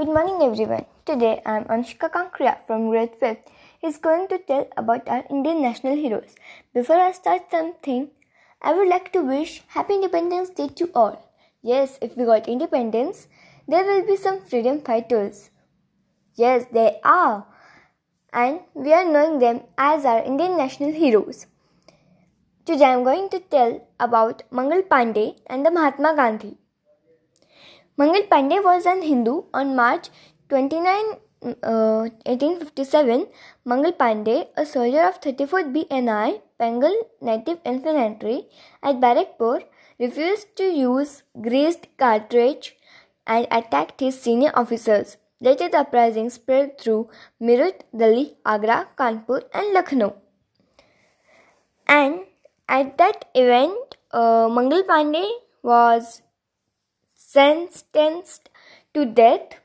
Good morning, everyone. Today I am Anshika Kankriya from grade 5th. is going to tell about our Indian national heroes. Before I start something, I would like to wish Happy Independence Day to all. Yes, if we got independence, there will be some freedom fighters. Yes, they are. And we are knowing them as our Indian national heroes. Today I am going to tell about Mangal Pandey and the Mahatma Gandhi. Mangal Pandey was an Hindu on March 29, uh, 1857. Mangal Pandey, a soldier of 34th BNI, Bengal Native Infantry at Barrackpore, refused to use greased cartridge and attacked his senior officers. Later, the uprising spread through Meerut, Delhi, Agra, Kanpur, and Lucknow. And at that event, uh, Mangal Pandey was sentenced to death.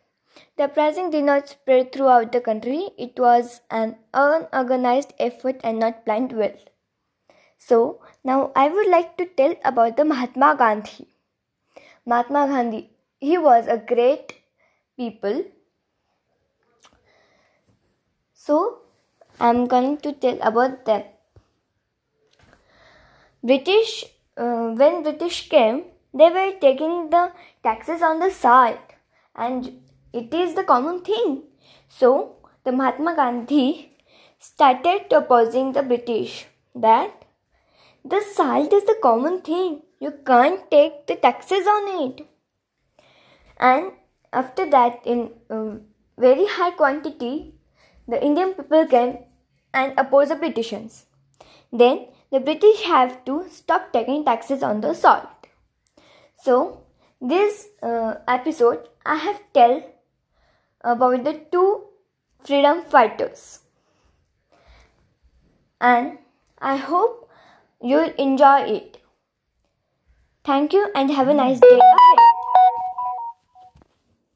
The uprising did not spread throughout the country. It was an unorganized effort and not planned well. So, now I would like to tell about the Mahatma Gandhi. Mahatma Gandhi, he was a great people. So, I am going to tell about them. British, uh, when British came, they were taking the taxes on the salt, and it is the common thing. So, the Mahatma Gandhi started opposing the British that the salt is the common thing. You can't take the taxes on it. And after that, in uh, very high quantity, the Indian people came and opposed the Britishers. Then the British have to stop taking taxes on the salt. So, this uh, episode I have tell about the two freedom fighters. And I hope you'll enjoy it. Thank you and have a nice day ahead.